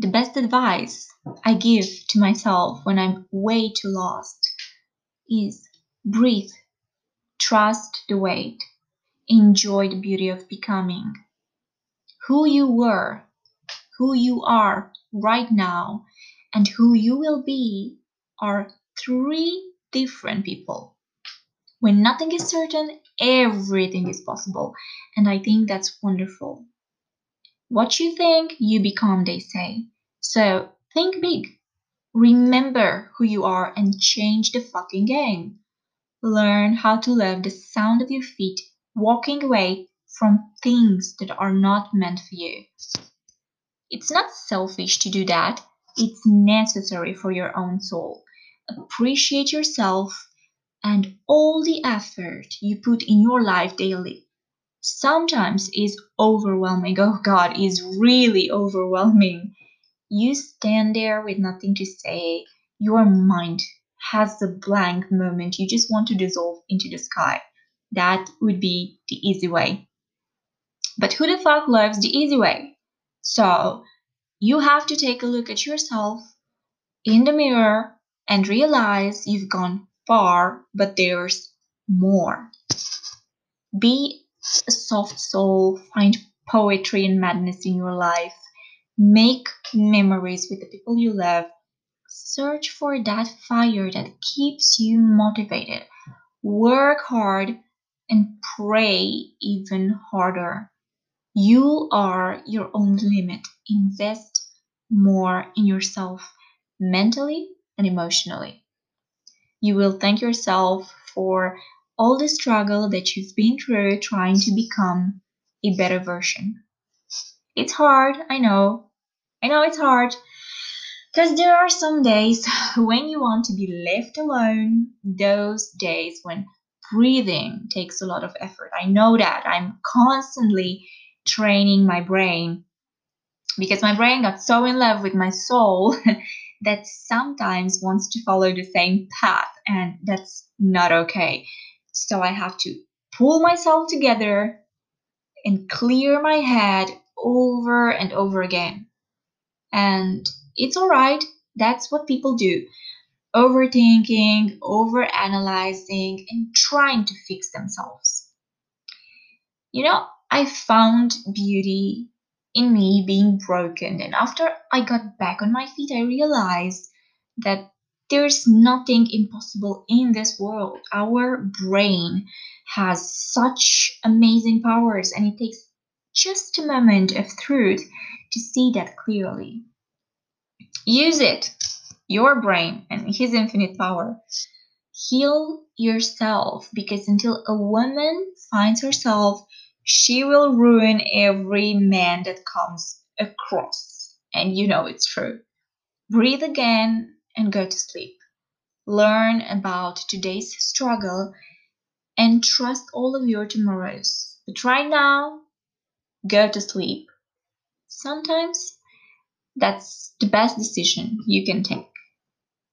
The best advice I give to myself when I'm way too lost is breathe, trust the wait, enjoy the beauty of becoming. Who you were, who you are right now, and who you will be are three different people. When nothing is certain, everything is possible. And I think that's wonderful. What you think, you become, they say. So think big. Remember who you are and change the fucking game. Learn how to love the sound of your feet walking away from things that are not meant for you. It's not selfish to do that, it's necessary for your own soul. Appreciate yourself and all the effort you put in your life daily sometimes is overwhelming. Oh God, is really overwhelming. You stand there with nothing to say. Your mind has a blank moment. You just want to dissolve into the sky. That would be the easy way. But who the fuck loves the easy way? So you have to take a look at yourself in the mirror and realize you've gone far, but there's more. Be a soft soul, find poetry and madness in your life, make memories with the people you love, search for that fire that keeps you motivated, work hard, and pray even harder. You are your own limit. Invest more in yourself mentally and emotionally. You will thank yourself for all the struggle that you've been through trying to become a better version. It's hard, I know. I know it's hard. Because there are some days when you want to be left alone, those days when breathing takes a lot of effort. I know that. I'm constantly training my brain because my brain got so in love with my soul that sometimes wants to follow the same path, and that's not okay. So I have to pull myself together and clear my head over and over again. And it's alright, that's what people do. Overthinking, overanalyzing, and trying to fix themselves. You know, I found beauty in me being broken, and after I got back on my feet, I realized that there's nothing impossible in this world. Our brain has such amazing powers, and it takes just a moment of truth to see that clearly. Use it, your brain, and his infinite power. Heal yourself because until a woman finds herself, she will ruin every man that comes across. And you know it's true. Breathe again and go to sleep. Learn about today's struggle and trust all of your tomorrows. But right now, go to sleep. Sometimes that's the best decision you can take.